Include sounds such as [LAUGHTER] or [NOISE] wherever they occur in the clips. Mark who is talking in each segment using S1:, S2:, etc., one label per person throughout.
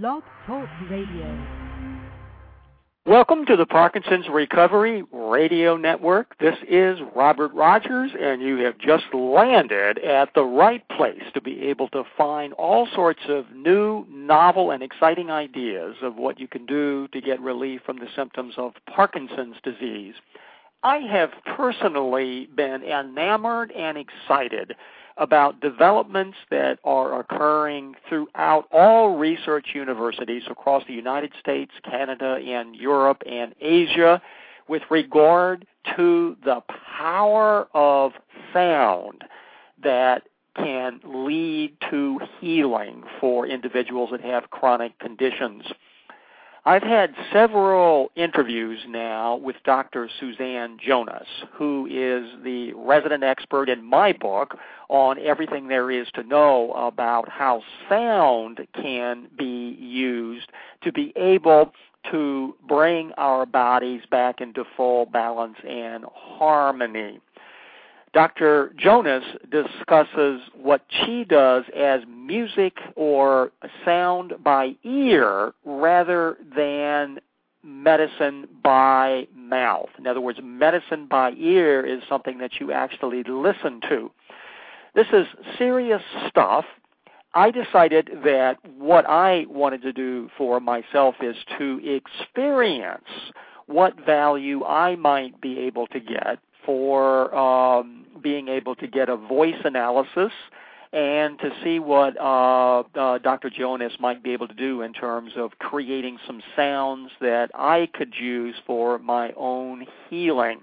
S1: Blog Talk Radio.
S2: Welcome to the Parkinson's Recovery Radio Network. This is Robert Rogers, and you have just landed at the right place to be able to find all sorts of new, novel, and exciting ideas of what you can do to get relief from the symptoms of Parkinson's disease. I have personally been enamored and excited about developments that are occurring throughout all research universities across the United States, Canada, and Europe and Asia with regard to the power of sound that can lead to healing for individuals that have chronic conditions. I've had several interviews now with Dr. Suzanne Jonas, who is the resident expert in my book on everything there is to know about how sound can be used to be able to bring our bodies back into full balance and harmony. Dr. Jonas discusses what she does as music or sound by ear rather than medicine by mouth. In other words, medicine by ear is something that you actually listen to. This is serious stuff. I decided that what I wanted to do for myself is to experience what value I might be able to get for um, being able to get a voice analysis and to see what uh, uh, Dr. Jonas might be able to do in terms of creating some sounds that I could use for my own healing.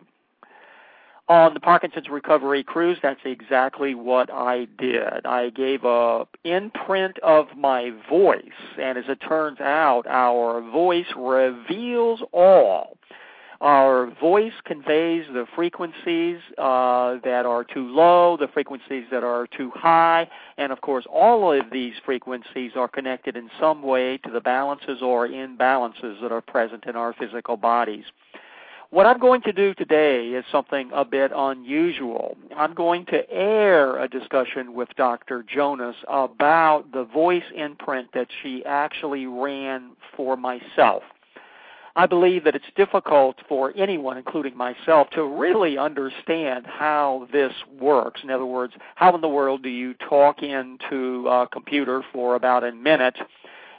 S2: On the Parkinson's Recovery Cruise, that's exactly what I did. I gave a imprint of my voice, and as it turns out, our voice reveals all. Our voice conveys the frequencies uh, that are too low, the frequencies that are too high, and of course, all of these frequencies are connected in some way to the balances or imbalances that are present in our physical bodies. What I'm going to do today is something a bit unusual. I'm going to air a discussion with Dr. Jonas about the voice imprint that she actually ran for myself. I believe that it's difficult for anyone, including myself, to really understand how this works. In other words, how in the world do you talk into a computer for about a minute?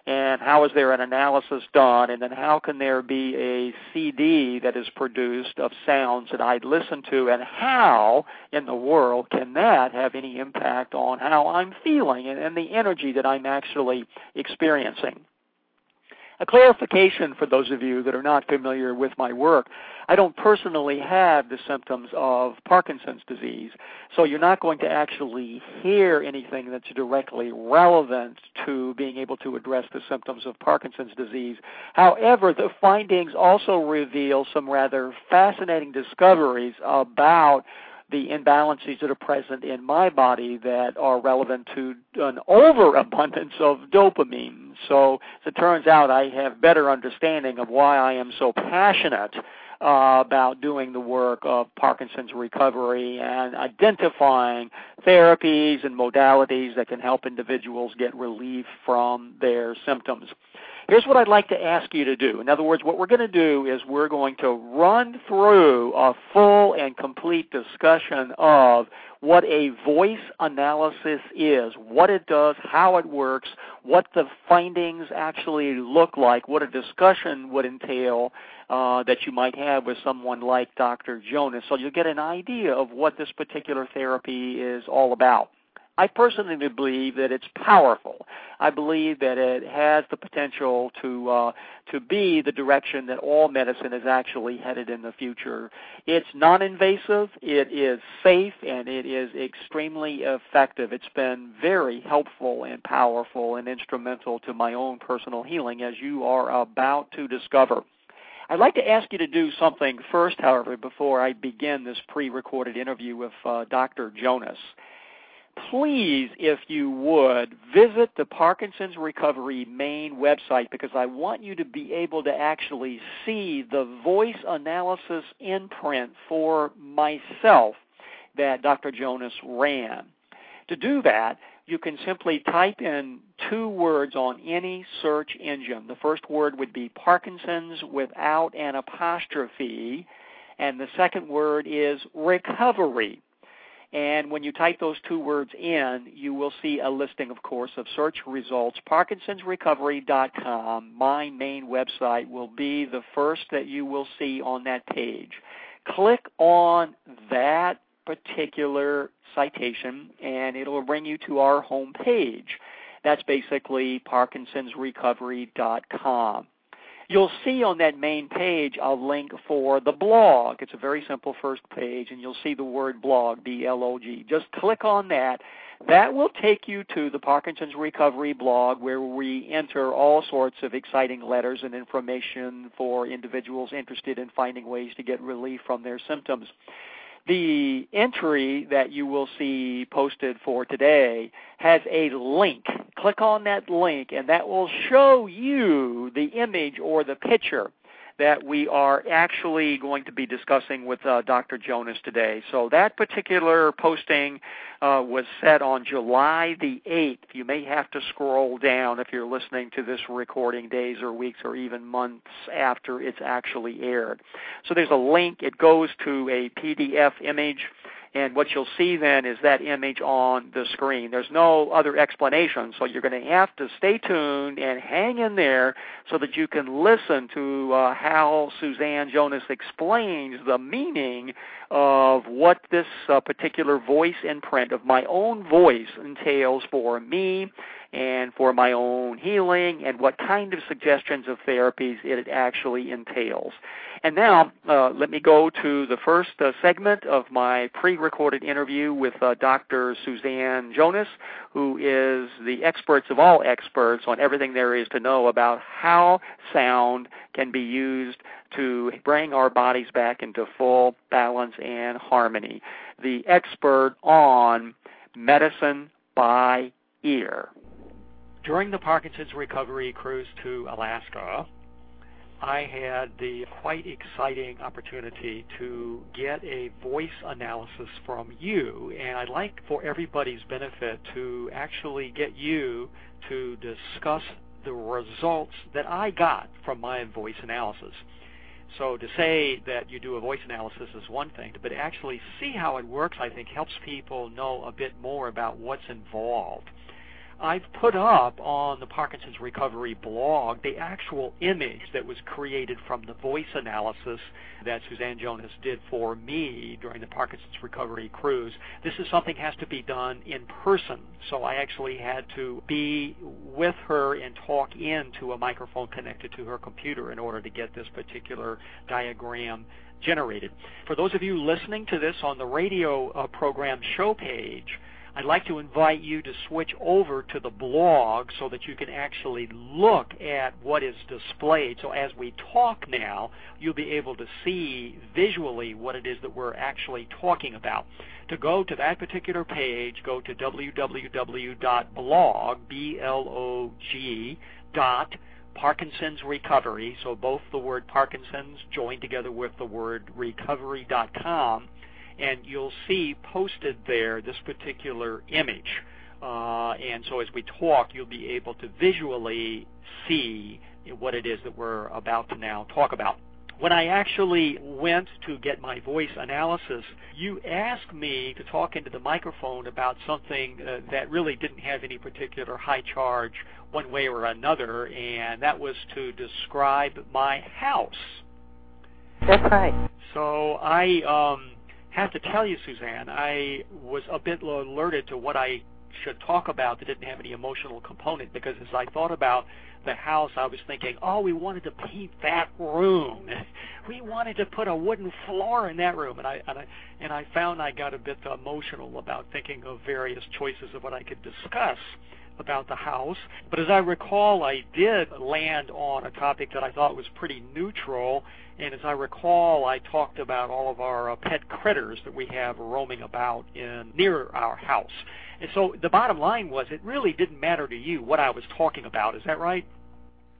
S2: And how is there an analysis done? And then how can there be a CD that is produced of sounds that I'd listen to? And how in the world can that have any impact on how I'm feeling and, and the energy that I'm actually experiencing? A clarification for those of you that are not familiar with my work. I don't personally have the symptoms of Parkinson's disease, so you're not going to actually hear anything that's directly relevant to being able to address the symptoms of Parkinson's disease. However, the findings also reveal some rather fascinating discoveries about the imbalances that are present in my body that are relevant to an overabundance of dopamine. So, as it turns out, I have better understanding of why I am so passionate uh, about doing the work of Parkinson's recovery and identifying therapies and modalities that can help individuals get relief from their symptoms. Here's what I'd like to ask you to do. In other words, what we're going to do is we're going to run through a full and complete discussion of what a voice analysis is, what it does, how it works, what the findings actually look like, what a discussion would entail uh, that you might have with someone like Dr. Jonas. So you'll get an idea of what this particular therapy is all about. I personally believe that it's powerful. I believe that it has the potential to uh, to be the direction that all medicine is actually headed in the future. It's non-invasive, it is safe, and it is extremely effective. It's been very helpful and powerful and instrumental to my own personal healing, as you are about to discover. I'd like to ask you to do something first, however, before I begin this pre-recorded interview with uh, Dr. Jonas please, if you would, visit the Parkinson's Recovery main website because I want you to be able to actually see the voice analysis imprint for myself that Dr. Jonas ran. To do that, you can simply type in two words on any search engine. The first word would be Parkinson's without an apostrophe, and the second word is recovery. And when you type those two words in, you will see a listing, of course, of search results. Parkinson'sRecovery.com, my main website, will be the first that you will see on that page. Click on that particular citation, and it'll bring you to our home page. That's basically Parkinson'sRecovery.com. You'll see on that main page a link for the blog. It's a very simple first page, and you'll see the word blog, B L O G. Just click on that. That will take you to the Parkinson's Recovery blog where we enter all sorts of exciting letters and information for individuals interested in finding ways to get relief from their symptoms. The entry that you will see posted for today has a link. Click on that link, and that will show you the image or the picture that we are actually going to be discussing with uh, Dr. Jonas today. So that particular posting uh, was set on July the 8th. You may have to scroll down if you're listening to this recording days or weeks or even months after it's actually aired. So there's a link. It goes to a PDF image and what you'll see then is that image on the screen. There's no other explanation, so you're going to have to stay tuned and hang in there so that you can listen to uh, how Suzanne Jonas explains the meaning of what this uh, particular voice imprint of my own voice entails for me and for my own healing and what kind of suggestions of therapies it actually entails. And now, uh, let me go to the first uh, segment of my pre-recorded interview with uh, Dr. Suzanne Jonas, who is the experts of all experts on everything there is to know about how sound can be used to bring our bodies back into full balance and harmony. The expert on medicine by ear. During the Parkinson's recovery cruise to Alaska, I had the quite exciting opportunity to get a voice analysis from you, and I'd like for everybody's benefit to actually get you to discuss the results that I got from my voice analysis. So to say that you do a voice analysis is one thing, but actually see how it works, I think, helps people know a bit more about what's involved. I've put up on the Parkinson's Recovery blog the actual image that was created from the voice analysis that Suzanne Jonas did for me during the Parkinson's Recovery cruise. This is something has to be done in person, so I actually had to be with her and talk into a microphone connected to her computer in order to get this particular diagram generated. For those of you listening to this on the radio uh, program show page, I'd like to invite you to switch over to the blog so that you can actually look at what is displayed. So as we talk now, you'll be able to see visually what it is that we're actually talking about. To go to that particular page, go to www.blog, B-L-O-G, dot Parkinson's Recovery, so both the word Parkinson's joined together with the word recovery.com and you'll see posted there this particular image. Uh, and so as we talk, you'll be able to visually see what it is that we're about to now talk about. When I actually went to get my voice analysis, you asked me to talk into the microphone about something uh, that really didn't have any particular high charge one way or another, and that was to describe my house.
S3: That's right.
S2: So I um, have to tell you, Suzanne, I was a bit alerted to what I should talk about that didn't have any emotional component because as I thought about the house, I was thinking, oh, we wanted to paint that room. [LAUGHS] we wanted to put a wooden floor in that room, and I and I and I found I got a bit emotional about thinking of various choices of what I could discuss about the house. But as I recall, I did land on a topic that I thought was pretty neutral and as I recall, I talked about all of our uh, pet critters that we have roaming about in near our house. And so the bottom line was it really didn't matter to you what I was talking about. Is that right?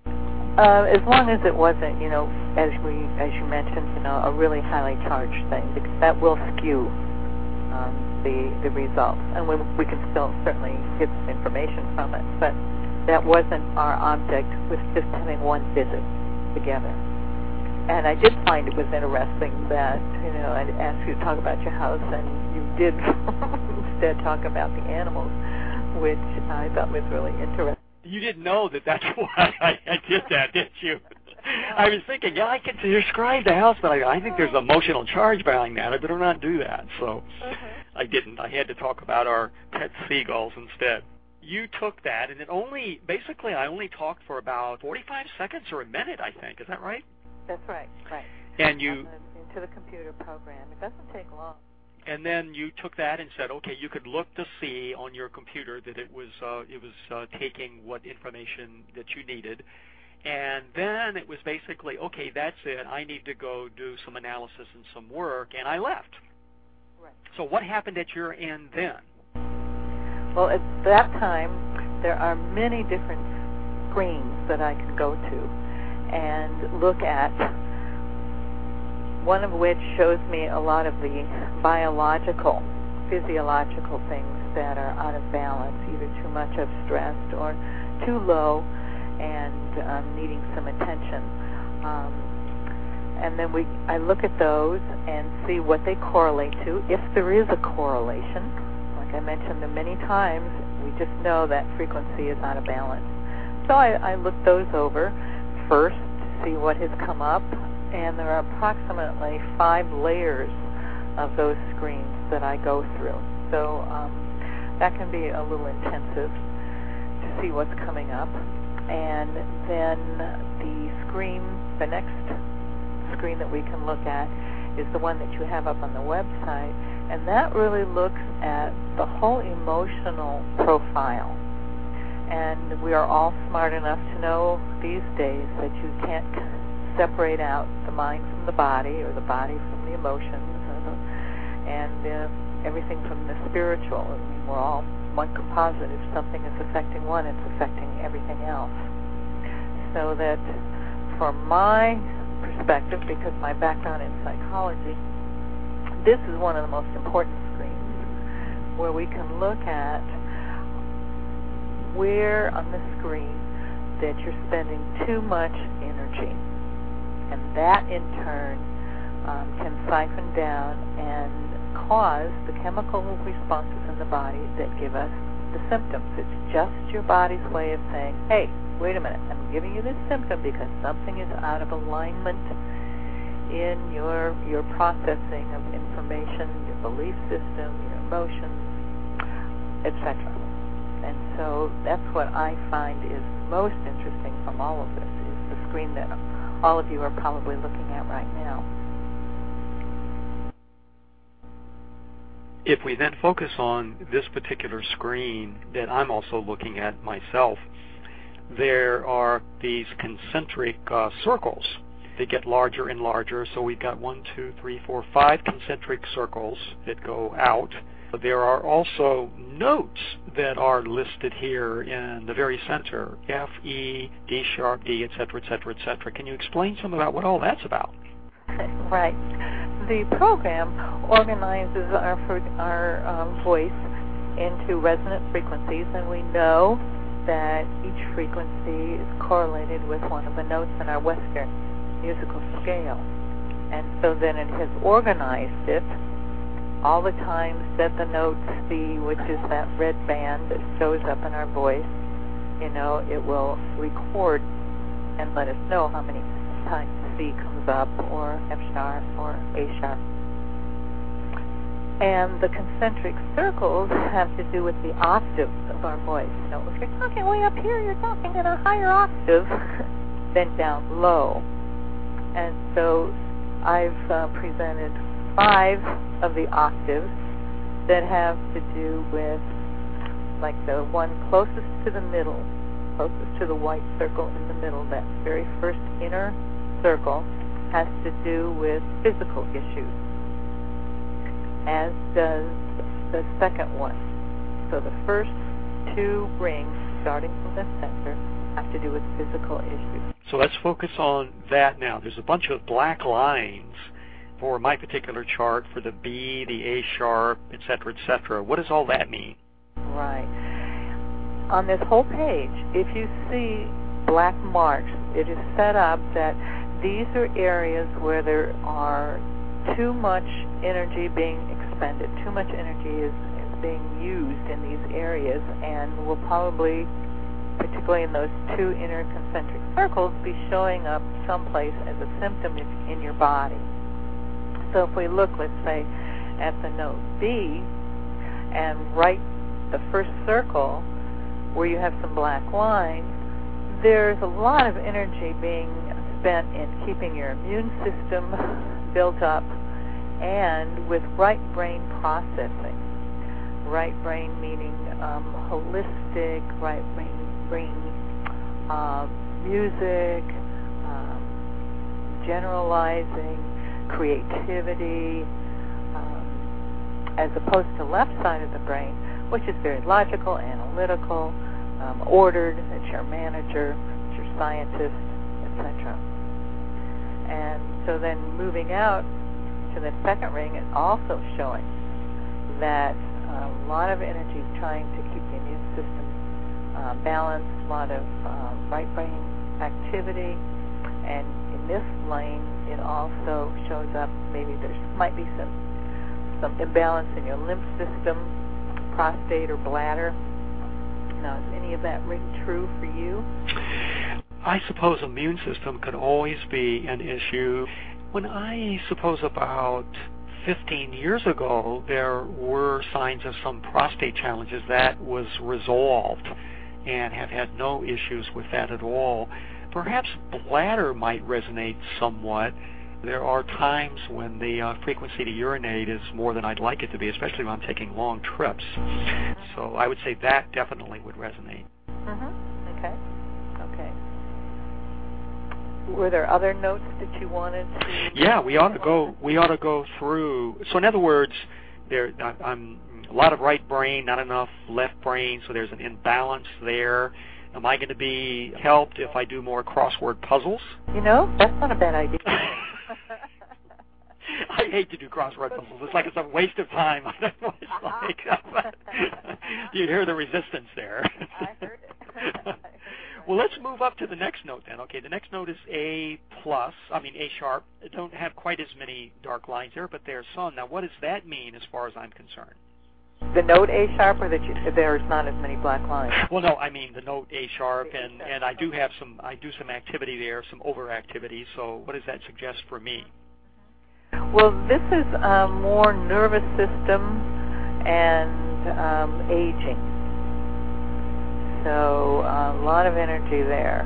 S3: Uh, as long as it wasn't, you know, as we as you mentioned, you know, a really highly charged thing, because that will skew um, the the results, and we we can still certainly get some information from it, but that wasn't our object with just having one visit together. And I did find it was interesting that you know I asked you to talk about your house, and you did [LAUGHS] instead talk about the animals, which I thought was really interesting.
S2: You didn't know that that's [LAUGHS] why I, I did that, did you? I was thinking, yeah, I could describe the house, but I, I think there's emotional charge behind that. I better not do that. So
S3: uh-huh.
S2: I didn't. I had to talk about our pet seagulls instead. You took that, and it only basically I only talked for about 45 seconds or a minute. I think is that right?
S3: That's right. Right.
S2: And you
S3: into the computer program. It doesn't take long.
S2: And then you took that and said, okay, you could look to see on your computer that it was uh, it was uh, taking what information that you needed and then it was basically, okay, that's it. I need to go do some analysis and some work, and I left.
S3: Right.
S2: So what happened at your end then?
S3: Well, at that time, there are many different screens that I can go to and look at. One of which shows me a lot of the biological, physiological things that are out of balance, either too much of stressed or too low and um, needing some attention. Um, and then we, I look at those and see what they correlate to, if there is a correlation. Like I mentioned them many times, we just know that frequency is out of balance. So I, I look those over first to see what has come up, and there are approximately five layers of those screens that I go through. So um, that can be a little intensive to see what's coming up and then the screen, the next screen that we can look at is the one that you have up on the website, and that really looks at the whole emotional profile. And we are all smart enough to know these days that you can't separate out the mind from the body or the body from the emotions [LAUGHS] and uh, everything from the spiritual. I mean, we're all one composite. If something is affecting one, it's affecting everything else. So that for my perspective, because my background in psychology, this is one of the most important screens where we can look at where on the screen that you're spending too much energy. And that in turn um, can siphon down and cause the chemical responses in the body that give us the symptoms. It's just your body's way of saying, hey, wait a minute, I'm giving you this symptom because something is out of alignment in your your processing of information, your belief system, your emotions, etc. And so that's what I find is most interesting from all of this is the screen that all of you are probably looking at right now.
S2: If we then focus on this particular screen that I'm also looking at myself, there are these concentric uh, circles. They get larger and larger. So we've got one, two, three, four, five concentric circles that go out. There are also notes that are listed here in the very center, F, E, D sharp, D, etc., etc., etc. Can you explain some about what all that's about?
S3: Right the program organizes our our um, voice into resonant frequencies, and we know that each frequency is correlated with one of the notes in our Western musical scale. And so then it has organized it all the times that the notes C, which is that red band that shows up in our voice, you know, it will record and let us know how many times C comes up, or F sharp, or A sharp. And the concentric circles have to do with the octaves of our voice. So if you're talking way up here, you're talking in a higher octave [LAUGHS] than down low. And so I've uh, presented five of the octaves that have to do with like the one closest to the middle, closest to the white circle in the middle, that very first inner circle has to do with physical issues, as does the second one. So the first two rings, starting from the center, have to do with physical issues.
S2: So let's focus on that now. There's a bunch of black lines for my particular chart for the B, the A sharp, et cetera, et cetera. What does all that mean?
S3: Right. On this whole page, if you see black marks, it is set up that these are areas where there are too much energy being expended. Too much energy is, is being used in these areas and will probably, particularly in those two inner concentric circles, be showing up someplace as a symptom in your body. So if we look, let's say, at the note B and write the first circle where you have some black lines, there's a lot of energy being spent in keeping your immune system [LAUGHS] built up and with right brain processing. Right brain meaning um, holistic, right brain, brain uh, music, um, generalizing, creativity, um, as opposed to left side of the brain, which is very logical, analytical, um, ordered. It's your manager, it's your scientist, etc. And so then moving out to the second ring is also showing that a lot of energy trying to keep the immune system uh, balanced, a lot of uh, right brain activity, and in this lane it also shows up maybe there might be some some imbalance in your lymph system, prostate or bladder. Now, is any of that ring true for you?
S2: I suppose immune system could always be an issue. When I suppose about 15 years ago, there were signs of some prostate challenges that was resolved and have had no issues with that at all. Perhaps bladder might resonate somewhat. There are times when the uh, frequency to urinate is more than I'd like it to be, especially when I'm taking long trips. So I would say that definitely would resonate.
S3: Mm-hmm. Okay. Okay. Were there other notes that you wanted to?
S2: Yeah, we ought to go. We ought to go through. So in other words, there I'm a lot of right brain, not enough left brain, so there's an imbalance there. Am I going to be helped if I do more crossword puzzles?
S3: You know, that's not a bad idea. [LAUGHS]
S2: I hate to do crossword puzzles. It's like it's a waste of time. [LAUGHS] I don't know what it's like. [LAUGHS] you hear the resistance there.
S3: I heard it.
S2: Well, let's move up to the next note then. Okay, the next note is A plus. I mean A sharp. don't have quite as many dark lines there, but there's some. Now, what does that mean as far as I'm concerned?
S3: The note A sharp, or that you, there's not as many black lines.
S2: Well, no, I mean the note A sharp, and and I do have some, I do some activity there, some overactivity. So, what does that suggest for me?
S3: Well, this is um, more nervous system and um, aging. So uh, a lot of energy there.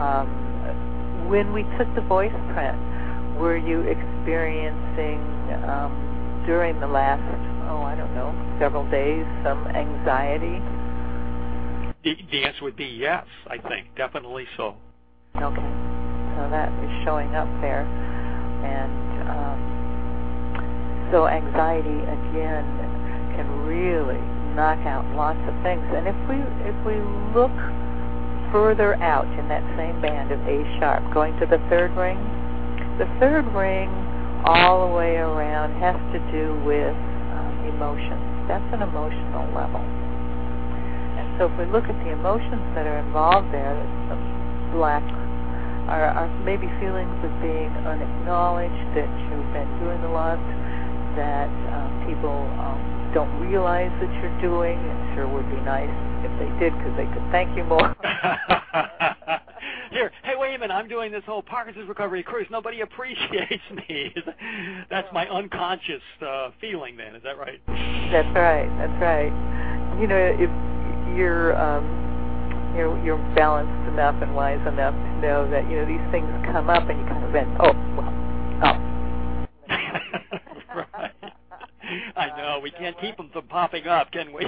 S3: Um, when we took the voice print, were you experiencing um, during the last, oh, I don't know, several days, some anxiety?
S2: The, the answer would be yes, I think, definitely so.
S3: Okay, so that is showing up there. And um, so anxiety again can really knock out lots of things. And if we if we look further out in that same band of A sharp, going to the third ring, the third ring all the way around has to do with um, emotions. That's an emotional level. And so if we look at the emotions that are involved there, black are, are maybe feelings of being unacknowledged, that you've been doing a lot that um, people um, don't realize that you're doing. It sure would be nice if they did because they could thank you more. [LAUGHS]
S2: Here, hey, wait a minute! I'm doing this whole Parkinson's recovery cruise. Nobody [LAUGHS] appreciates me. That's my unconscious uh, feeling. Then is that right?
S3: That's right. That's right. You know, if you're um, you're you're balanced enough and wise enough to know that you know these things come up and you kind of been oh well oh [LAUGHS]
S2: I know. We can't keep them from popping up can we?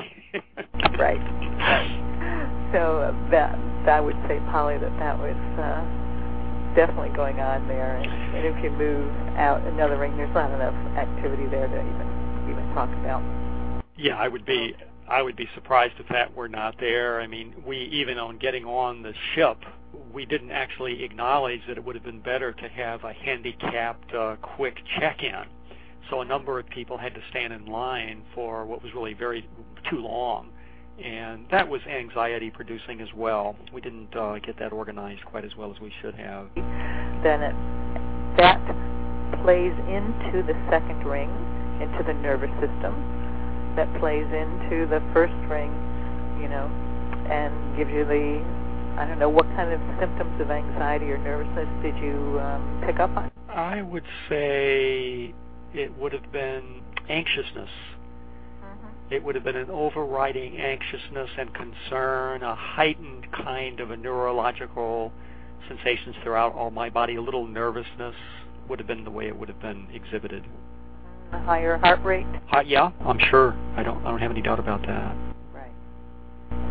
S3: Right. Right [LAUGHS] so that I would say Polly that that was uh, definitely going on there. And, and if you move out another ring there's not enough activity there to even even talk about.
S2: Yeah I would be I would be surprised if that were not there. I mean, we even on getting on the ship we didn't actually acknowledge that it would have been better to have a handicapped uh, quick check-in. So a number of people had to stand in line for what was really very too long, and that was anxiety producing as well. We didn't uh, get that organized quite as well as we should have.
S3: Then it, that plays into the second ring, into the nervous system. That plays into the first ring, you know, and gives you the I don't know what kind of symptoms of anxiety or nervousness did you um, pick up on?
S2: I would say it would have been anxiousness.
S3: Mm-hmm.
S2: It would have been an overriding anxiousness and concern, a heightened kind of a neurological sensations throughout all my body, a little nervousness would have been the way it would have been exhibited.
S3: A higher heart rate.
S2: Uh, yeah, I'm sure. I don't. I don't have any doubt about that.
S3: Right.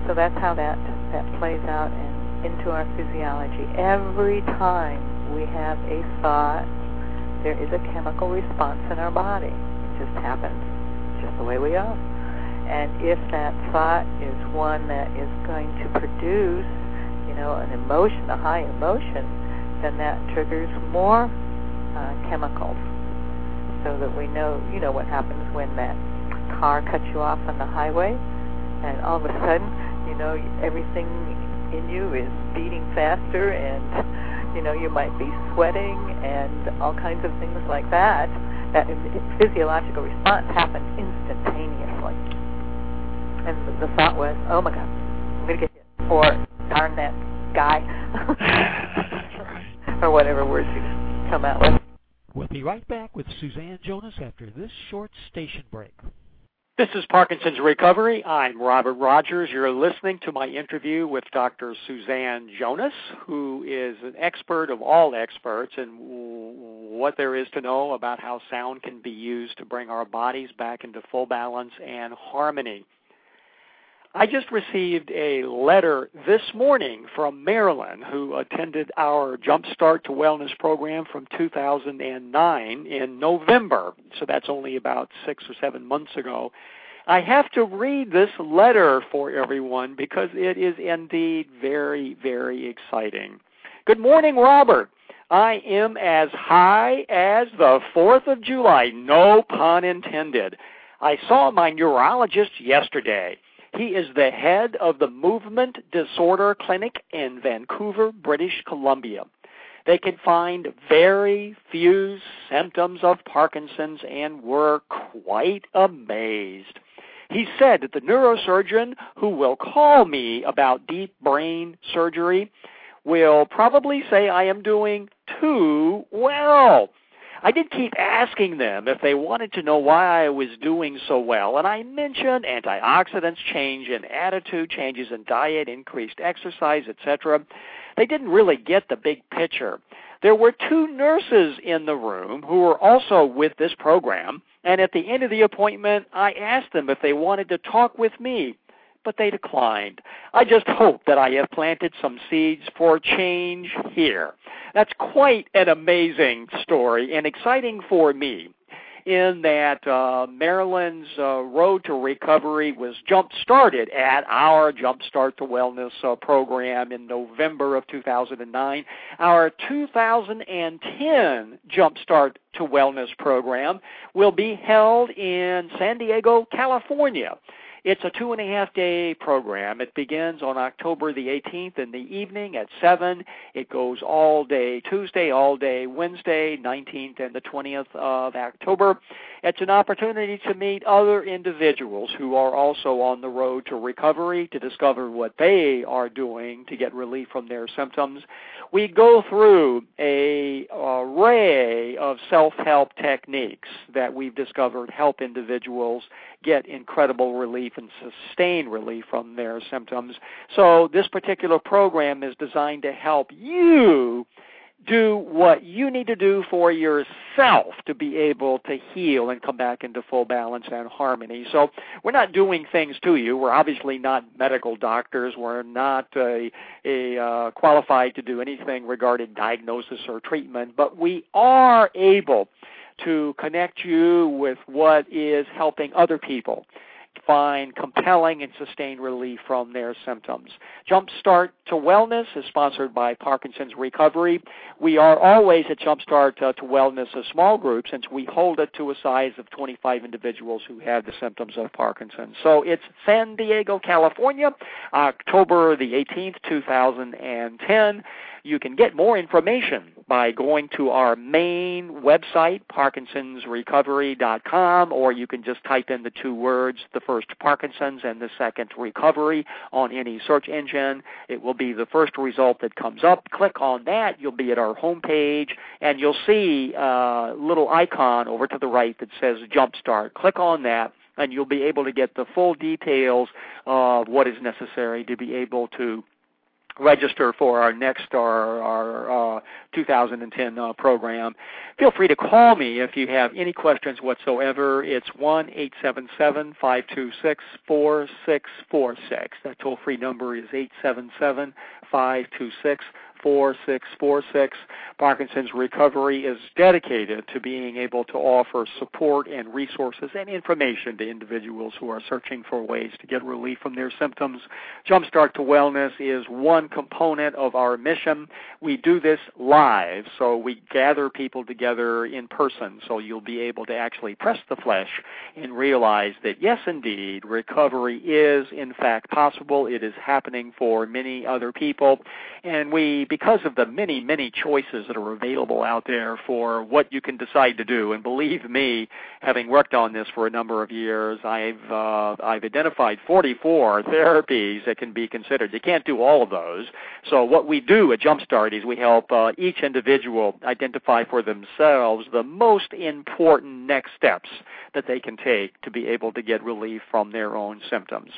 S3: So that's how that that plays out in, into our physiology. Every time we have a thought, there is a chemical response in our body. It just happens. Just the way we are. And if that thought is one that is going to produce, you know, an emotion, a high emotion, then that triggers more uh, chemicals so that we know, you know, what happens when that car cuts you off on the highway and all of a sudden, you know, everything in you is beating faster and, you know, you might be sweating and all kinds of things like that. That physiological response happens instantaneously. And the thought was, oh my God, I'm going to get hit. Or darn that guy. [LAUGHS] or whatever words you come out with.
S4: We'll be right back with Suzanne Jonas after this short station break.
S2: This is Parkinson's Recovery. I'm Robert Rogers. You're listening to my interview with Dr. Suzanne Jonas, who is an expert of all experts in what there is to know about how sound can be used to bring our bodies back into full balance and harmony. I just received a letter this morning from Marilyn, who attended our Jumpstart to Wellness program from 2009 in November. So that's only about six or seven months ago. I have to read this letter for everyone because it is indeed very, very exciting. Good morning, Robert. I am as high as the 4th of July, no pun intended. I saw my neurologist yesterday. He is the head of the Movement Disorder Clinic in Vancouver, British Columbia. They can find very few symptoms of Parkinson's and were quite amazed. He said that the neurosurgeon who will call me about deep brain surgery will probably say I am doing too well. I did keep asking them if they wanted to know why I was doing so well, and I mentioned antioxidants, change in attitude, changes in diet, increased exercise, etc. They didn't really get the big picture. There were two nurses in the room who were also with this program, and at the end of the appointment, I asked them if they wanted to talk with me but they declined. I just [LAUGHS] hope that I have planted some seeds for change here. That's quite an amazing story and exciting for me in that uh, Marilyn's uh, road to recovery was jump started at our Jumpstart to Wellness uh, program in November of 2009. Our 2010 Jumpstart to Wellness program will be held in San Diego, California. It's a two and a half day program. It begins on October the 18th in the evening at 7. It goes all day Tuesday, all day Wednesday, 19th and the 20th of October. It's an opportunity to meet other individuals who are also on the road to recovery to discover what they are doing to get relief from their symptoms. We go through a array of self-help techniques that we've discovered help individuals get incredible relief and sustain relief from their symptoms. So this particular program is designed to help you do what you need to do for yourself to be able to heal and come back into full balance and harmony. So we're not doing things to you. We're obviously not medical doctors. We're not a, a uh, qualified to do anything regarding diagnosis or treatment, but we are able to connect you with what is helping other people find compelling and sustained relief from their symptoms. Jumpstart to Wellness is sponsored by Parkinson's Recovery. We are always at Jumpstart uh, to Wellness a small group since we hold it to a size of 25 individuals who have the symptoms of Parkinson's. So it's San Diego, California, October the 18th, 2010. You can get more information by going to our main website, parkinsonsrecovery.com, or you can just type in the two words, the first Parkinson's and the second recovery on any search engine. It will be the first result that comes up. Click on that. You'll be at our homepage, and you'll see a little icon over to the right that says Jumpstart. Click on that and you'll be able to get the full details of what is necessary to be able to register for our next our, our uh, 2010 uh, program. Feel free to call me if you have any questions whatsoever. It's one eight seven seven five two six four six four six. That toll free number is eight seven seven five two six 4646. Parkinson's Recovery is dedicated to being able to offer support and resources and information to individuals who are searching for ways to get relief from their symptoms. Jumpstart to Wellness is one component of our mission. We do this live, so we gather people together in person, so you'll be able to actually press the flesh and realize that yes, indeed, recovery is in fact possible. It is happening for many other people, and we because of the many, many choices that are available out there for what you can decide to do. And believe me, having worked on this for a number of years, I've uh, I've identified 44 therapies that can be considered. You can't do all of those. So what we do at Jumpstart is we help uh, each individual identify for themselves the most important next steps that they can take to be able to get relief from their own symptoms.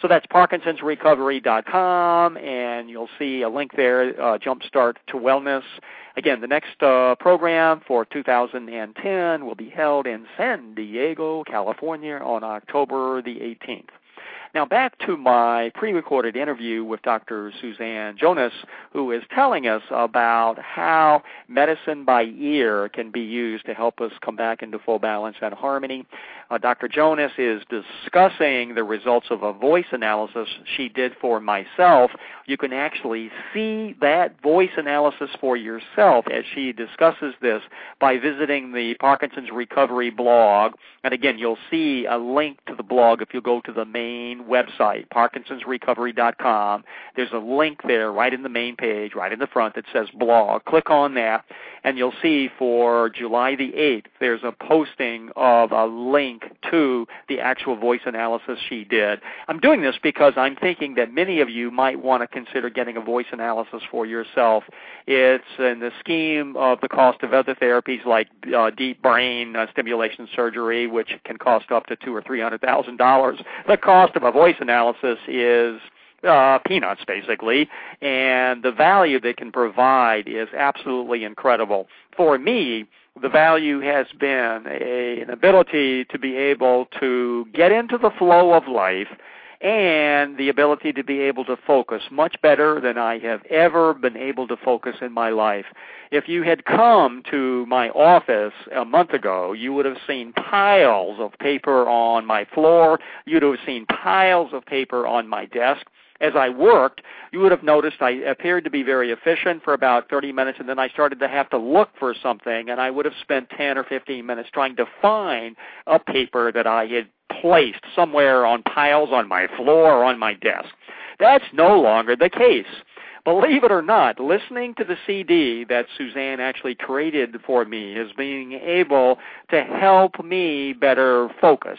S2: So that's Parkinson'sRecovery.com, and you'll see a link there. Uh, Jumpstart to Wellness. Again, the next uh, program for 2010 will be held in San Diego, California on October the 18th. Now, back to my pre recorded interview with Dr. Suzanne Jonas, who is telling us about how medicine by ear can be used to help us come back into full balance and harmony. Uh, Dr. Jonas is discussing the results of a voice analysis she did for myself. You can actually see that voice analysis for yourself as she discusses this by visiting the Parkinson's Recovery blog. And again, you'll see a link to the blog if you go to the main website, parkinsonsrecovery.com. There's a link there right in the main page, right in the front that says blog. Click on that, and you'll see for July the 8th, there's a posting of a link to the actual voice analysis she did. I'm doing this because I'm thinking that many of you might want to consider getting a voice analysis for yourself. It's in the scheme of the cost of other therapies like uh, deep brain uh, stimulation surgery, which can cost up to two or three hundred thousand dollars. The cost of a voice analysis is uh, peanuts, basically, and the value they can provide is absolutely incredible. For me, the value has been a, an ability to be able to get into the flow of life and the ability to be able to focus much better than I have ever been able to focus in my life. If you had come to my office a month ago, you would have seen piles of paper on my floor. You'd have seen piles of paper on my desk as I worked, you would have noticed I appeared to be very efficient for about 30 minutes, and then I started to have to look for something, and I would have spent 10 or 15 minutes trying to find a paper that I had placed somewhere on piles on my floor or on my desk. That's no longer the case. Believe it or not, listening to the CD that Suzanne actually created for me is being able to help me better focus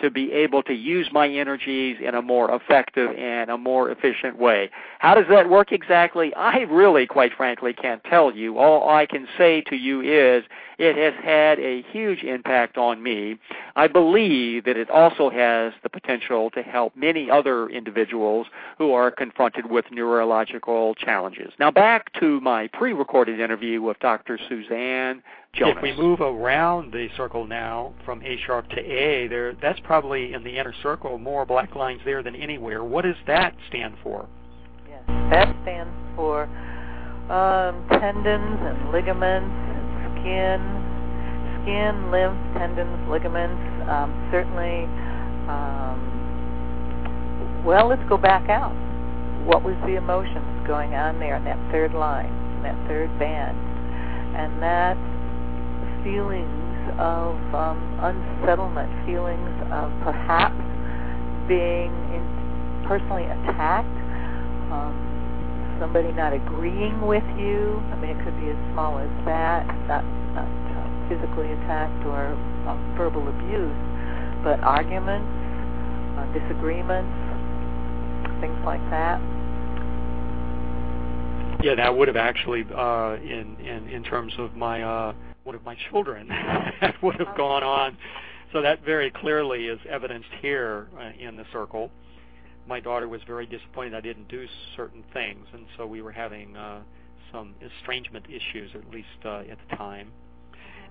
S2: to be able to use my energies in a more effective and a more efficient way. How does that work exactly? I really, quite frankly, can't tell you. All I can say to you is it has had a huge impact on me. I believe that it also has the potential to help many other individuals who are confronted with neurological challenges. Now back to my pre-recorded interview with Dr. Suzanne Jonas.
S4: If we move around the circle now from A sharp to A, there that's probably in the inner circle more black lines there than anywhere. What does that stand for?
S3: Yes, that stands for um, tendons and ligaments, and skin, skin, lymph, tendons, ligaments. Um, certainly, Um, well, let's go back out. What was the emotions going on there in that third line, in that third band? And that feelings of um, unsettlement, feelings of perhaps being in, personally attacked, um, somebody not agreeing with you. I mean, it could be as small as that, not, not uh, physically attacked or uh, verbal abuse, but arguments, uh, disagreements, things like that.
S2: Yeah, that would have actually, uh, in in in terms of my uh, one of my children, [LAUGHS] would have gone on. So that very clearly is evidenced here uh, in the circle. My daughter was very disappointed I didn't do certain things, and so we were having uh, some estrangement issues, at least uh, at the time.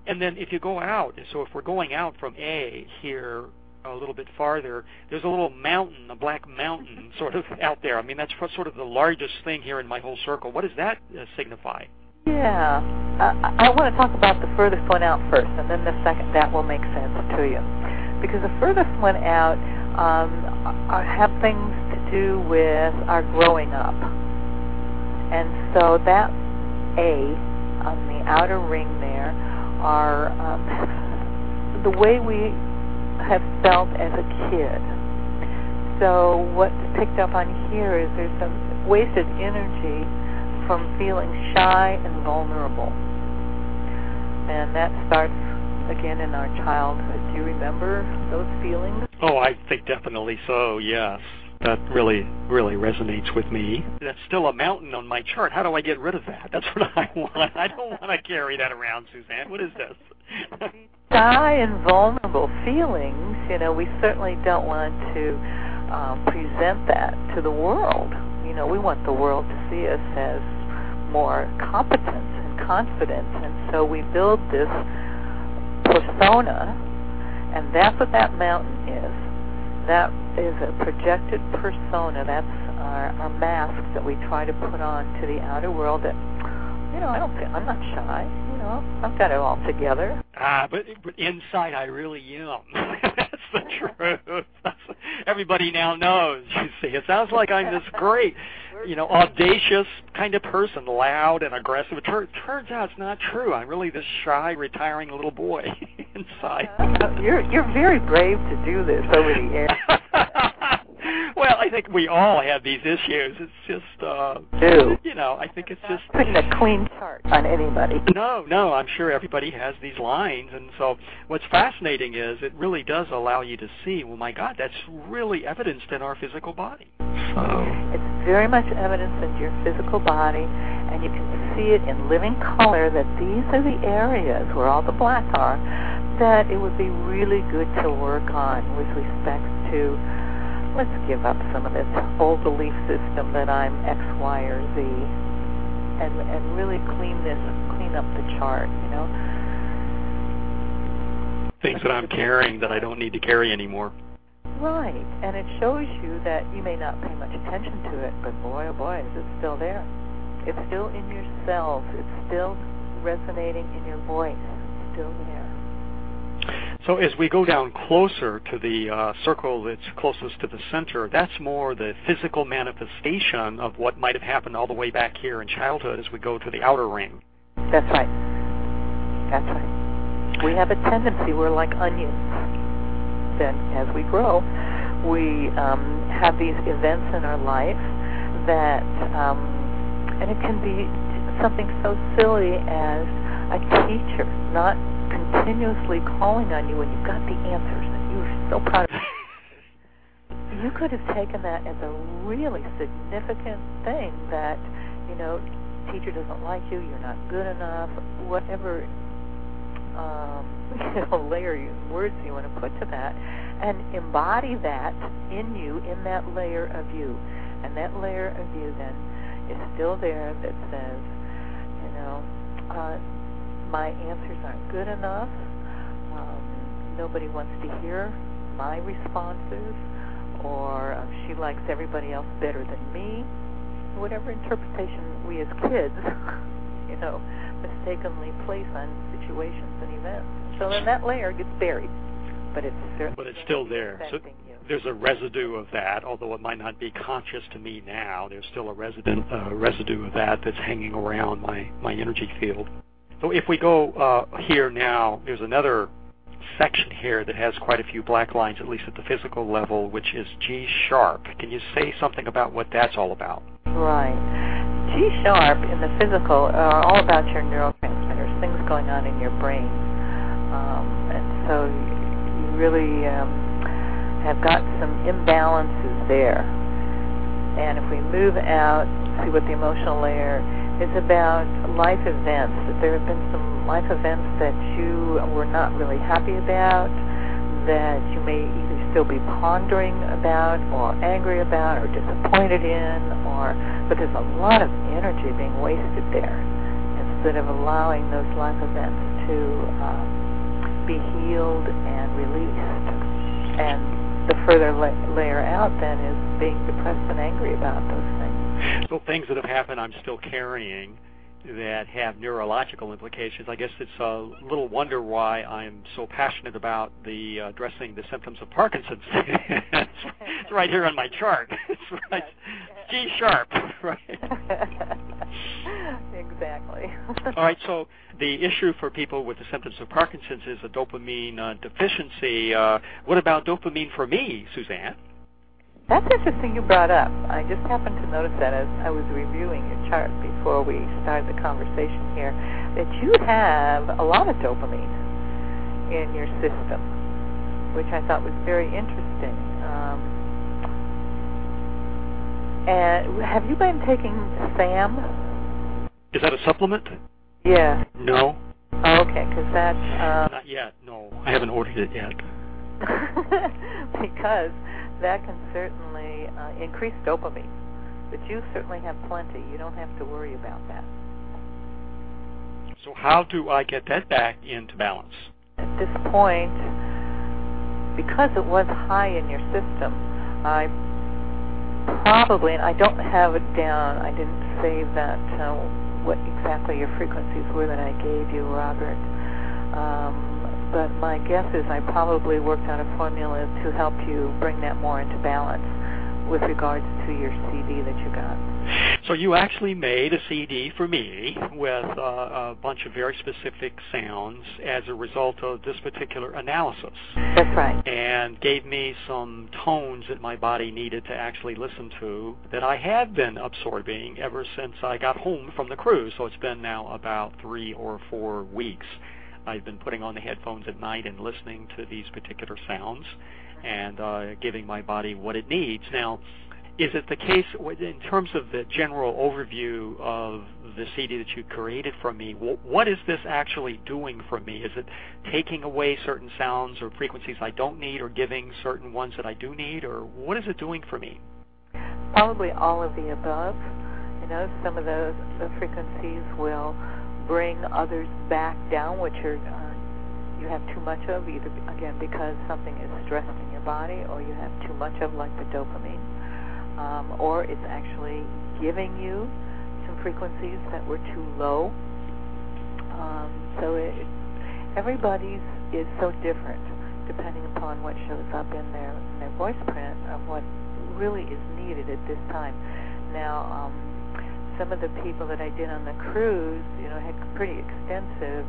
S2: And then if you go out, so if we're going out from A here a little bit farther, there's a little mountain, a black mountain [LAUGHS] sort of out there. I mean, that's sort of the largest thing here in my whole circle. What does that uh, signify?
S3: Yeah, uh, I want to talk about the furthest one out first, and then the second that will make sense to you, because the furthest one out um, are, have things to do with our growing up, and so that A on the outer ring there are um, the way we have felt as a kid. So what's picked up on here is there's some wasted energy from feeling shy and vulnerable. And that starts again in our childhood. Do you remember those feelings?
S2: Oh, I think definitely so, yes. That really, really resonates with me. That's still a mountain on my chart. How do I get rid of that? That's [LAUGHS] what I want. I don't want to carry that around, Suzanne. What is this? [LAUGHS]
S3: Shy and vulnerable feelings, you know, we certainly don't want to um, present that to the world. You know, we want the world to see us as more competence and confidence. and so we build this persona, and that's what that mountain is. That is a projected persona. That's our, our mask that we try to put on to the outer world. That you know, I don't. I'm not shy. You know, I've got it all together.
S2: Ah, but but inside I really am. [LAUGHS] That's the truth. That's, everybody now knows. You see, it sounds like I'm this great, you know, audacious kind of person, loud and aggressive. It tur- turns out it's not true. I'm really this shy, retiring little boy [LAUGHS] inside.
S3: Uh, you're you're very brave to do this over the air. [LAUGHS]
S2: well, I think we all have these issues. It's just, uh,
S3: Do.
S2: you know, I think it's just
S3: putting a clean chart on anybody.
S2: no, no, I'm sure everybody has these lines. And so what's fascinating is it really does allow you to see, well, my God, that's really evidenced in our physical body. So,
S3: It's very much evidenced in your physical body, and you can see it in living color that these are the areas where all the black are that it would be really good to work on with respect to let's give up some of this old belief system that I'm X, Y, or Z and and really clean this clean up the chart, you know.
S2: things that I'm carrying that I don't need to carry anymore.
S3: Right. And it shows you that you may not pay much attention to it, but boy oh boy, is it still there. It's still in your cells. It's still resonating in your voice. It's still there.
S2: So as we go down closer to the uh, circle that's closest to the center, that's more the physical manifestation of what might have happened all the way back here in childhood as we go to the outer ring.
S3: That's right. That's right. We have a tendency, we're like onions. Then as we grow, we um, have these events in our life that, um, and it can be something so silly as a teacher not continuously calling on you when you've got the answers and you're so proud of [LAUGHS] you could have taken that as a really significant thing that, you know, teacher doesn't like you, you're not good enough, whatever um, [LAUGHS] you know, layer you, words you want to put to that, and embody that in you, in that layer of you. And that layer of you then is still there that says, you know, uh, my answers aren't good enough. Um, nobody wants to hear my responses, or uh, she likes everybody else better than me. Whatever interpretation we as kids, [LAUGHS] you know, mistakenly place on situations and events. So then that layer gets buried, but it's certainly
S2: But it's still there. So
S3: you.
S2: there's a residue of that, although it might not be conscious to me now. There's still a resident uh, residue of that that's hanging around my my energy field. So if we go uh, here now, there's another section here that has quite a few black lines, at least at the physical level, which is G sharp. Can you say something about what that's all about?
S3: Right. G sharp in the physical are all about your neurotransmitters, things going on in your brain. Um, and so you really um, have got some imbalances there. And if we move out, see what the emotional layer is about life events. That there have been some life events that you were not really happy about, that you may either still be pondering about, or angry about, or disappointed in, or but there's a lot of energy being wasted there instead of allowing those life events to um, be healed and released. And the further la- layer out then is being depressed and angry about those things.
S2: So things that have happened I'm still carrying that have neurological implications. I guess it's a little wonder why I'm so passionate about the uh, addressing the symptoms of Parkinson's. [LAUGHS] it's right here on my chart. [LAUGHS] It's right G sharp, [LAUGHS] right?
S3: exactly.
S2: All right, so the issue for people with the symptoms of Parkinson's is a dopamine uh, deficiency. Uh, what about dopamine for me, Suzanne?
S3: That's interesting you brought up. I just happened to notice that as I was reviewing your chart before we started the conversation here, that you have a lot of dopamine in your system, which I thought was very interesting. Um, and have you been taking SAM?
S2: Is that a supplement?
S3: Yeah.
S2: No.
S3: Oh, okay, because that's... Um,
S2: Not yet, no. I haven't ordered it yet. [LAUGHS]
S3: because that can certainly uh, increase dopamine. But you certainly have plenty. You don't have to worry about that.
S2: So how do I get that back into balance?
S3: At this point, because it was high in your system, I probably, and I don't have it down, I didn't save that, uh, what exactly your frequencies were that I gave you, Robert. Um, but my guess is I probably worked on a formula to help you bring that more into balance with regards to your CD that you got.
S2: So you actually made a CD for me with uh, a bunch of very specific sounds as a result of this particular analysis.
S3: That's right.
S2: And gave me some tones that my body needed to actually listen to that I have been absorbing ever since I got home from the cruise. So it's been now about three or four weeks. I've been putting on the headphones at night and listening to these particular sounds and uh, giving my body what it needs. Now, is it the case in terms of the general overview of the CD that you created for me? What is this actually doing for me? Is it taking away certain sounds or frequencies I don't need, or giving certain ones that I do need, or what is it doing for me?
S3: Probably all of the above. You know, some of those the frequencies will bring others back down, which are uh, you have too much of, either again because something is stressed in your body, or you have too much of, like the dopamine, um, or it's actually giving you some frequencies that were too low. Um, so it, everybody's is so different depending upon what shows up in their in their voice print of what really is needed at this time. Now. Um, some of the people that I did on the cruise, you know, had pretty extensive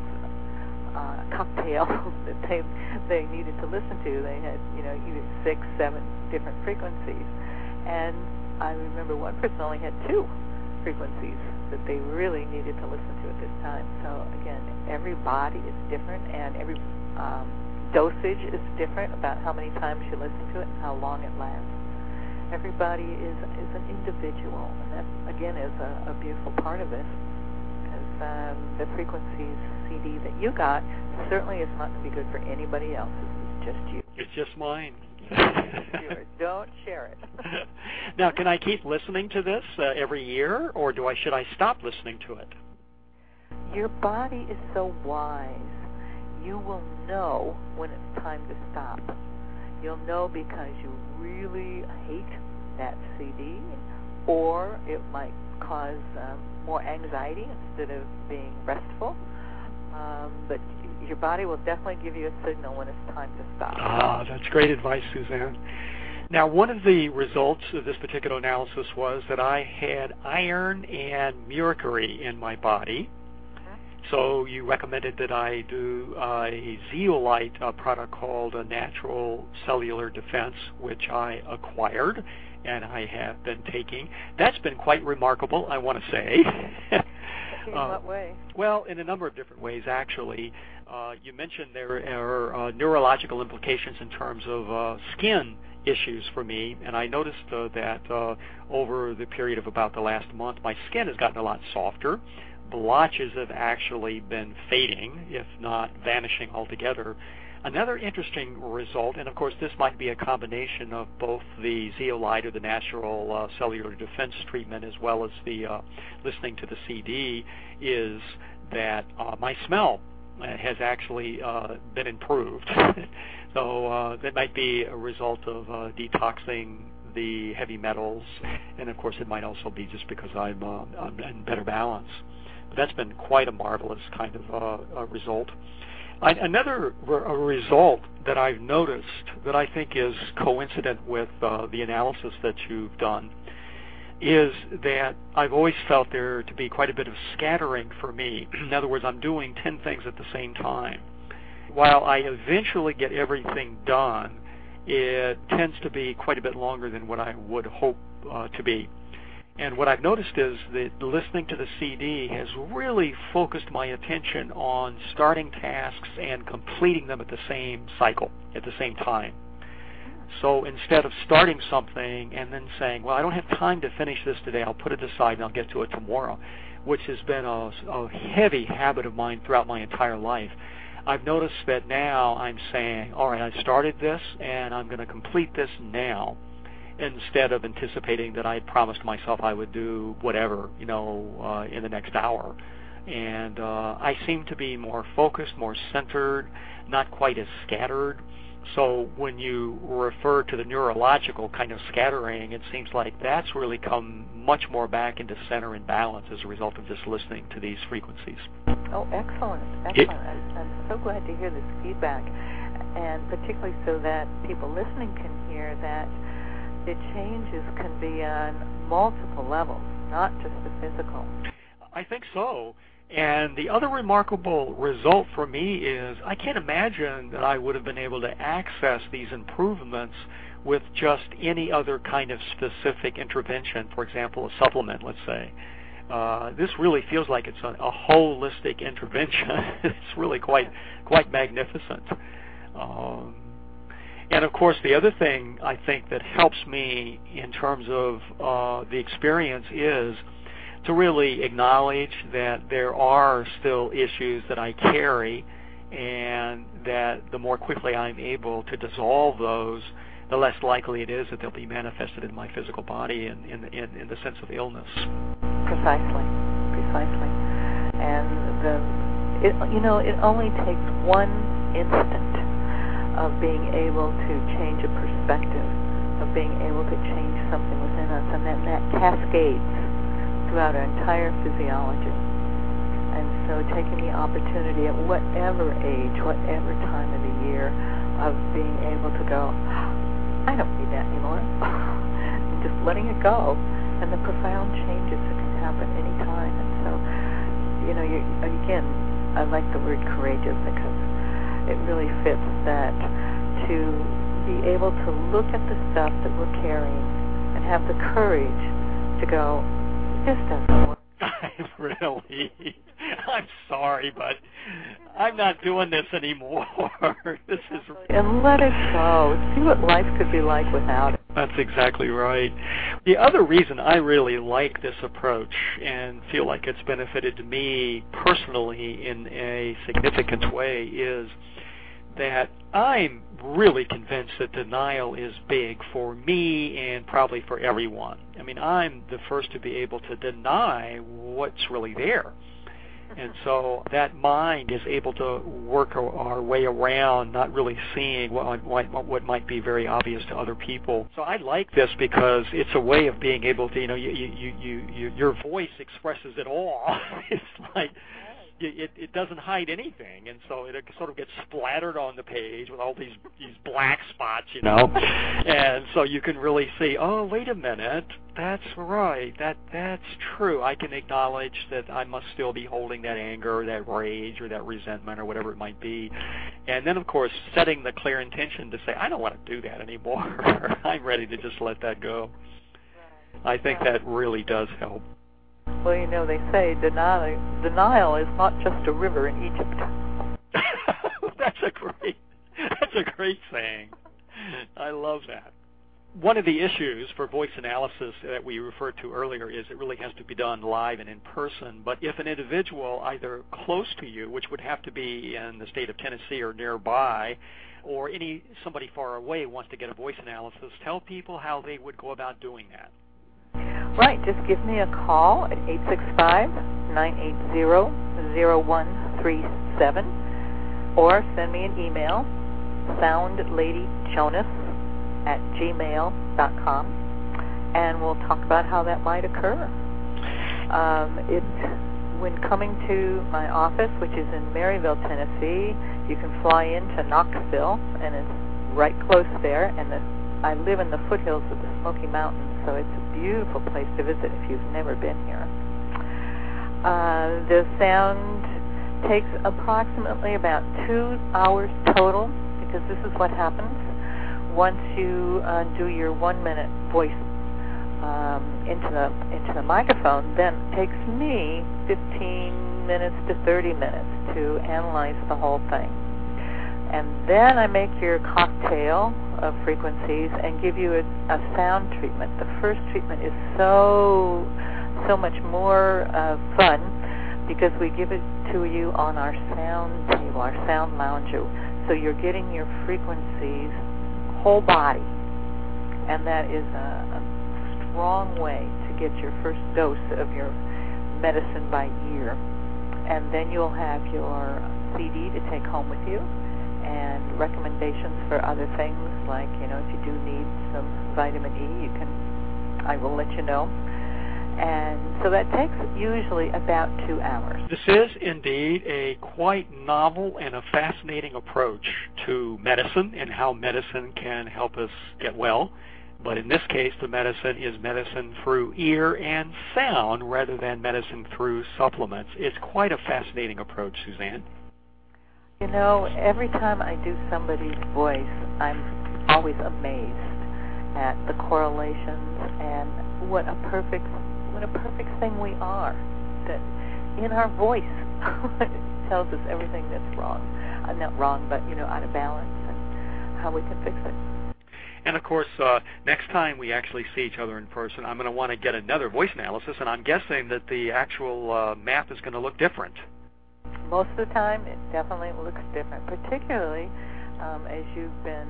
S3: uh, cocktail [LAUGHS] that they they needed to listen to. They had, you know, either six, seven different frequencies, and I remember one person only had two frequencies that they really needed to listen to at this time. So again, every body is different, and every um, dosage is different about how many times you listen to it and how long it lasts everybody is is an individual, and that again is a, a beautiful part of this. Because um, the frequencies CD that you got certainly is not going to be good for anybody else. It's just you.
S2: It's just mine. [LAUGHS]
S3: Don't share it. [LAUGHS]
S2: now, can I keep listening to this uh, every year, or do I should I stop listening to it?
S3: Your body is so wise. You will know when it's time to stop. You'll know because you really hate that CD, or it might cause um, more anxiety instead of being restful. Um, but your body will definitely give you a signal when it's time to stop.
S2: Ah, that's great advice, Suzanne. Now, one of the results of this particular analysis was that I had iron and mercury in my body. So you recommended that I do uh, a zeolite product called a natural cellular defense, which I acquired and I have been taking. That's been quite remarkable, I want to say. [LAUGHS]
S3: in what way?
S2: Well, in a number of different ways, actually. Uh, you mentioned there are uh, neurological implications in terms of uh, skin issues for me, and I noticed uh, that uh, over the period of about the last month, my skin has gotten a lot softer. Blotches have actually been fading, if not vanishing altogether. Another interesting result, and of course this might be a combination of both the zeolite or the natural uh, cellular defense treatment as well as the uh, listening to the CD, is that uh, my smell has actually uh, been improved. [LAUGHS] so uh, that might be a result of uh, detoxing the heavy metals, and of course it might also be just because I'm, uh, I'm in better balance. That's been quite a marvelous kind of uh, result. Another re- result that I've noticed that I think is coincident with uh, the analysis that you've done is that I've always felt there to be quite a bit of scattering for me. [CLEARS THROAT] In other words, I'm doing 10 things at the same time. While I eventually get everything done, it tends to be quite a bit longer than what I would hope uh, to be. And what I've noticed is that listening to the CD has really focused my attention on starting tasks and completing them at the same cycle, at the same time. So instead of starting something and then saying, well, I don't have time to finish this today, I'll put it aside and I'll get to it tomorrow, which has been a, a heavy habit of mine throughout my entire life. I've noticed that now I'm saying, all right, I started this and I'm going to complete this now instead of anticipating that I had promised myself I would do whatever, you know, uh, in the next hour. And uh, I seem to be more focused, more centered, not quite as scattered. So when you refer to the neurological kind of scattering, it seems like that's really come much more back into center and balance as a result of just listening to these frequencies.
S3: Oh, excellent, excellent. I'm, I'm so glad to hear this feedback, and particularly so that people listening can hear that the changes can be on multiple levels, not just the physical.
S2: I think so. And the other remarkable result for me is I can't imagine that I would have been able to access these improvements with just any other kind of specific intervention, for example, a supplement, let's say. Uh, this really feels like it's a, a holistic intervention. [LAUGHS] it's really quite quite magnificent. Um, of course, the other thing I think that helps me in terms of uh, the experience is to really acknowledge that there are still issues that I carry, and that the more quickly I'm able to dissolve those, the less likely it is that they'll be manifested in my physical body in, in, in, in the sense of illness.
S3: Precisely, precisely. And the, it, you know, it only takes one instant of being able to change a perspective, of being able to change something within us, and then that cascades throughout our entire physiology. And so taking the opportunity at whatever age, whatever time of the year, of being able to go, I don't need that anymore. [LAUGHS] just letting it go. And the profound changes that can happen anytime. And so, you know, you, again, I like the word courageous because it really fits that to be able to look at the stuff that we're carrying and have the courage to go, this doesn't work.
S2: I [LAUGHS] really, I'm sorry, but I'm not doing this anymore. [LAUGHS] this is
S3: and let it go. See what life could be like without it.
S2: That's exactly right. The other reason I really like this approach and feel like it's benefited me personally in a significant way is that I'm really convinced that denial is big for me and probably for everyone. I mean, I'm the first to be able to deny what's really there. And so that mind is able to work our way around not really seeing what, what, what might be very obvious to other people. So I like this because it's a way of being able to, you know, you, you, you, you, your voice expresses it all. [LAUGHS] it's like it, it doesn't hide anything, and so it sort of gets splattered on the page with all these these black spots, you know, and so you can really see. Oh, wait a minute, that's right. That that's true. I can acknowledge that I must still be holding that anger, or that rage, or that resentment, or whatever it might be, and then of course setting the clear intention to say, I don't want to do that anymore. [LAUGHS] I'm ready to just let that go. I think that really does help.
S3: Well, you know, they say denial, denial is not just a river in Egypt. [LAUGHS]
S2: that's a great, that's a great saying. I love that. One of the issues for voice analysis that we referred to earlier is it really has to be done live and in person. But if an individual either close to you, which would have to be in the state of Tennessee or nearby, or any somebody far away wants to get a voice analysis, tell people how they would go about doing that.
S3: Right, just give me a call at 865-980-0137 or send me an email, soundladyjonas at gmail.com, and we'll talk about how that might occur. Um, it, when coming to my office, which is in Maryville, Tennessee, you can fly into Knoxville, and it's right close there, and the, I live in the foothills of the Smoky Mountains, so it's beautiful place to visit if you've never been here. Uh, the sound takes approximately about two hours total because this is what happens once you uh, do your one minute voice um, into the into the microphone. Then it takes me 15 minutes to 30 minutes to analyze the whole thing, and then I make your cocktail of frequencies and give you a, a sound treatment. The first treatment is so so much more uh, fun because we give it to you on our sound table, our sound lounger. So you're getting your frequencies whole body, and that is a, a strong way to get your first dose of your medicine by ear. And then you'll have your CD to take home with you and recommendations for other things like you know if you do need some vitamin E you can I will let you know and so that takes usually about two hours.
S2: This is indeed a quite novel and a fascinating approach to medicine and how medicine can help us get well. But in this case, the medicine is medicine through ear and sound rather than medicine through supplements. It's quite a fascinating approach, Suzanne.
S3: You know, every time I do somebody's voice, I'm always amazed at the correlations and what a perfect what a perfect thing we are. That in our voice it [LAUGHS] tells us everything that's wrong. I'm not wrong, but you know, out of balance and how we can fix it.
S2: And of course, uh, next time we actually see each other in person, I'm going to want to get another voice analysis, and I'm guessing that the actual uh, map is going to look different
S3: most of the time it definitely looks different, particularly um, as you've been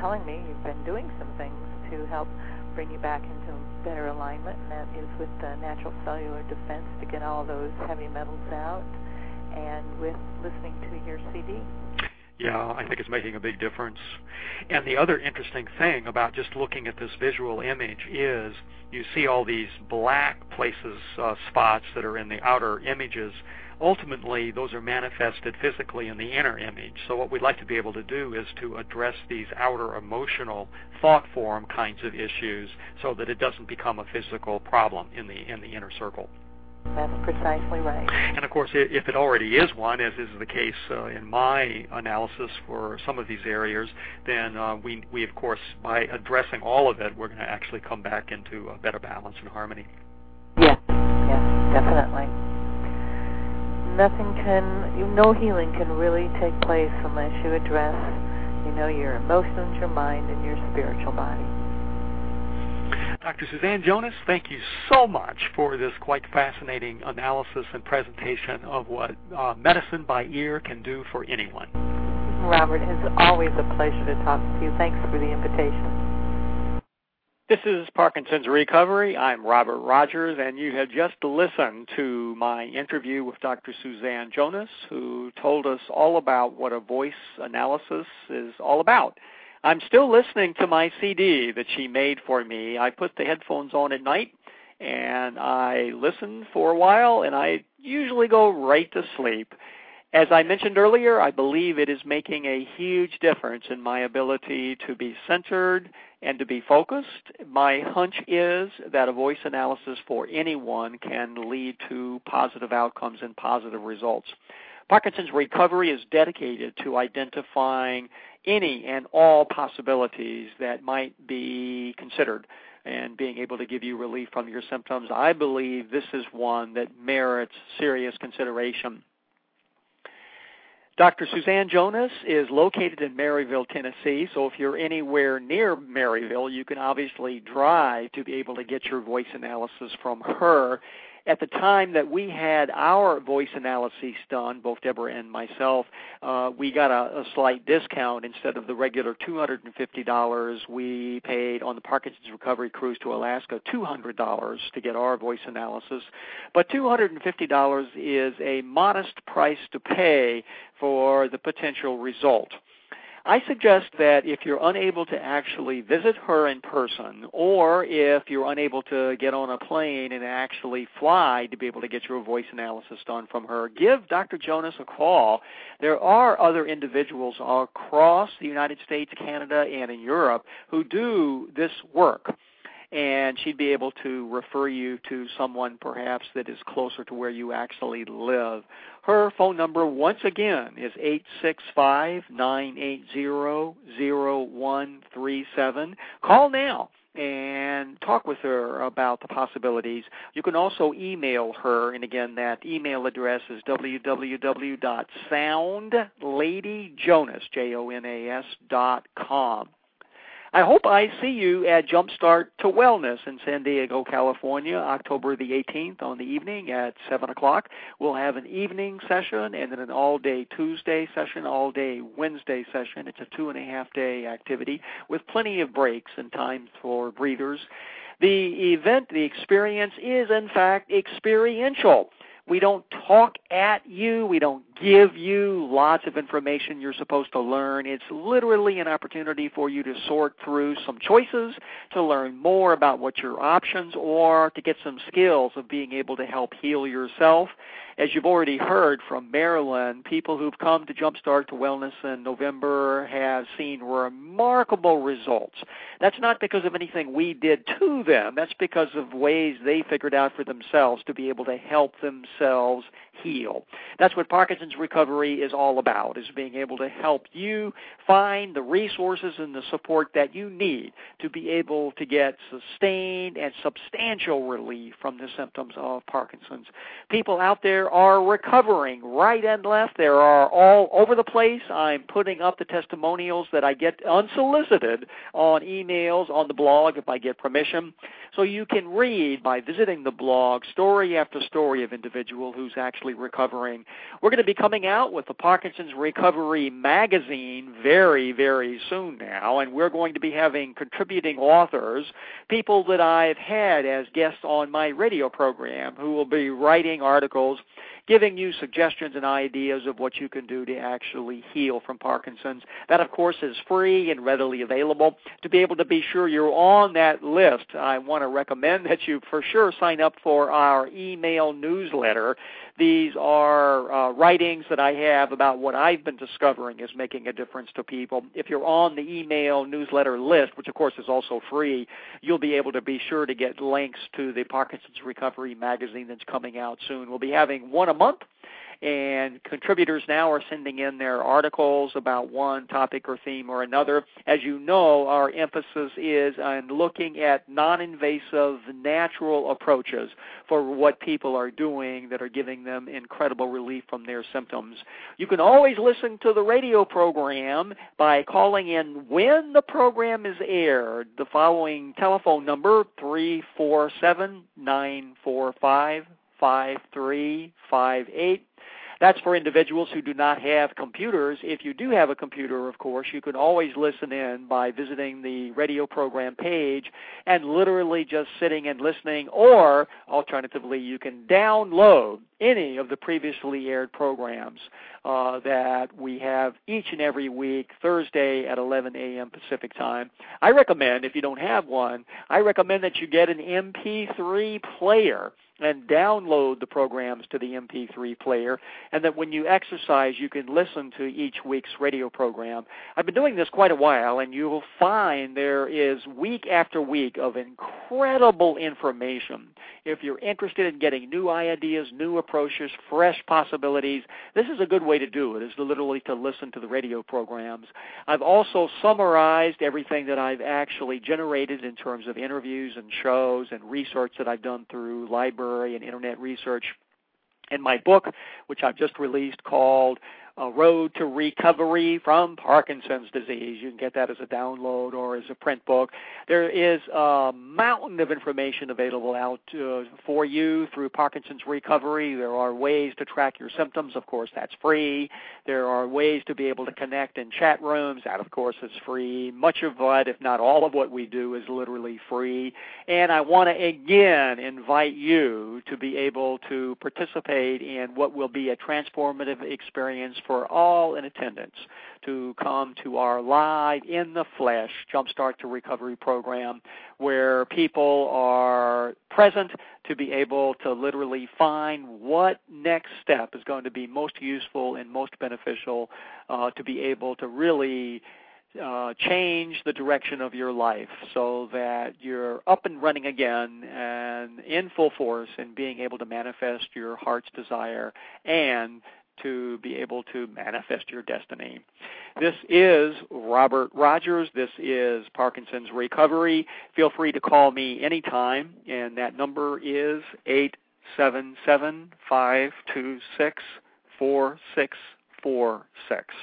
S3: telling me you've been doing some things to help bring you back into better alignment, and that is with the natural cellular defense to get all those heavy metals out, and with listening to your CD.
S2: Yeah, I think it's making a big difference. And the other interesting thing about just looking at this visual image is you see all these black places, uh, spots that are in the outer images ultimately those are manifested physically in the inner image. So what we'd like to be able to do is to address these outer emotional thought form kinds of issues so that it doesn't become a physical problem in the in the inner circle.
S3: That's precisely right.
S2: And of course, if it already is one, as is the case uh, in my analysis for some of these areas, then uh, we, we, of course, by addressing all of it, we're going to actually come back into a better balance and harmony.
S3: Yes, yes, definitely nothing can, no healing can really take place unless you address, you know, your emotions, your mind, and your spiritual body.
S2: Dr. Suzanne Jonas, thank you so much for this quite fascinating analysis and presentation of what uh, medicine by ear can do for anyone.
S3: Robert, it's always a pleasure to talk to you. Thanks for the invitation.
S5: This is Parkinson's Recovery. I'm Robert Rogers, and you have just listened to my interview with Dr. Suzanne Jonas, who told us all about what a voice analysis is all about. I'm still listening to my CD that she made for me. I put the headphones on at night
S2: and I listen for a while, and I usually go right to sleep. As I mentioned earlier, I believe it is making a huge difference in my ability to be centered and to be focused. My hunch is that a voice analysis for anyone can lead to positive outcomes and positive results. Parkinson's recovery is dedicated to identifying any and all possibilities that might be considered and being able to give you relief from your symptoms. I believe this is one that merits serious consideration. Dr. Suzanne Jonas is located in Maryville, Tennessee, so if you're anywhere near Maryville, you can obviously drive to be able to get your voice analysis from her at the time that we had our voice analyses done, both Deborah and myself, uh, we got a, a slight discount instead of the regular $250 we paid on the Parkinson's Recovery Cruise to Alaska, $200 to get our voice analysis. But $250 is a modest price to pay for the potential result. I suggest that if you're unable to actually visit her in person, or if you're unable to get on a plane and actually fly to be able to get your voice analysis done from her, give Dr. Jonas a call. There are other individuals across the United States, Canada, and in Europe who do this work and she'd be able to refer you to someone perhaps that is closer to where you actually live. Her phone number, once again, is eight six five nine eight zero zero one three seven. Call now and talk with her about the possibilities. You can also email her, and again, that email address is www.soundladyjonas, J-O-N-A-S, dot com. I hope I see you at Jumpstart to Wellness in San Diego, California, October the 18th on the evening at 7 o'clock. We'll have an evening session and then an all day Tuesday session, all day Wednesday session. It's a two and a half day activity with plenty of breaks and times for breathers. The event, the experience is in fact experiential. We don't talk at you. We don't give you lots of information you're supposed to learn. It's literally an opportunity for you to sort through some choices, to learn more about what your options are, to get some skills of being able to help heal yourself. As you've already heard from Marilyn, people who've come to Jumpstart to Wellness in November have seen remarkable results. That's not because of anything we did to them. That's because of ways they figured out for themselves to be able to help themselves heal. That's what Parkinson's recovery is all about, is being able to help you find the resources and the support that you need to be able to get sustained and substantial relief from the symptoms of Parkinson's. People out there are recovering right and left. They are all over the place. I'm putting up the testimonials that I get unsolicited on emails on the blog if I get permission. So you can read by visiting the blog story after story of individual who's actually recovering. We're going to be coming out with the Parkinson's Recovery magazine very, very soon now, and we're going to be having contributing authors, people that I've had as guests on my radio program who will be writing articles giving you suggestions and ideas of what you can do to actually heal from Parkinson's. That, of course, is free and readily available. To be able to be sure you're on that list, I want to recommend that you for sure sign up for our email newsletter. These are uh, writings that I have about what I've been discovering is making a difference to people. If you're on the email newsletter list, which of course is also free, you'll be able to be sure to get links to the Parkinson's Recovery magazine that's coming out soon. We'll be having one a month and contributors now are sending in their articles about one topic or theme or another. As you know, our emphasis is on looking at non-invasive, natural approaches for what people are doing that are giving them incredible relief from their symptoms. You can always listen to the radio program by calling in when the program is aired. The following telephone number, 347 945 5358 that's for individuals who do not have computers. If you do have a computer, of course, you can always listen in by visiting the radio program page and literally just sitting and listening, or alternatively, you can download any of the previously aired programs uh, that we have each and every week, Thursday at 11 a.m. Pacific time. I recommend, if you don't have one, I recommend that you get an MP3 player and download the programs to the MP3 player, and that when you exercise, you can listen to each week's radio program. I've been doing this quite a while, and you will find there is week after week of incredible information. If you're interested in getting new ideas, new approaches, fresh possibilities, this is a good way to do it, is literally to listen to the radio programs. I've also summarized everything that I've actually generated in terms of interviews and shows and research that I've done through library library and internet research. In my book, which I've just released called a Road to Recovery from Parkinson's Disease. You can get that as a download or as a print book. There is a mountain of information available out uh, for you through Parkinson's Recovery. There are ways to track your symptoms. Of course, that's free. There are ways to be able to connect in chat rooms. That, of course, is free. Much of what, if not all of what we do, is literally free. And I want to again invite you to be able to participate in what will be a transformative experience for all in attendance to come to our live in the flesh Jumpstart to Recovery program where people are present to be able to literally find what next step is going to be most useful and most beneficial uh, to be able to really uh, change the direction of your life so that you're up and running again and in full force and being able to manifest your heart's desire and to be able to manifest your destiny. This is Robert Rogers. This is Parkinson's Recovery. Feel free to call me anytime, and that number is 877 526 4646.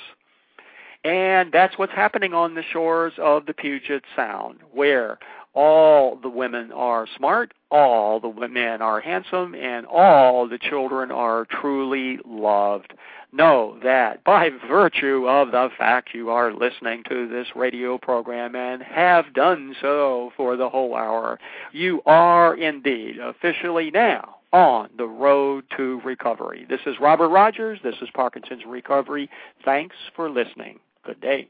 S2: And that's what's happening on the shores of the Puget Sound, where all the women are smart, all the men are handsome, and all the children are truly loved. Know that by virtue of the fact you are listening to this radio program and have done so for the whole hour, you are indeed officially now on the road to recovery. This is Robert Rogers. This is Parkinson's Recovery. Thanks for listening. Good day.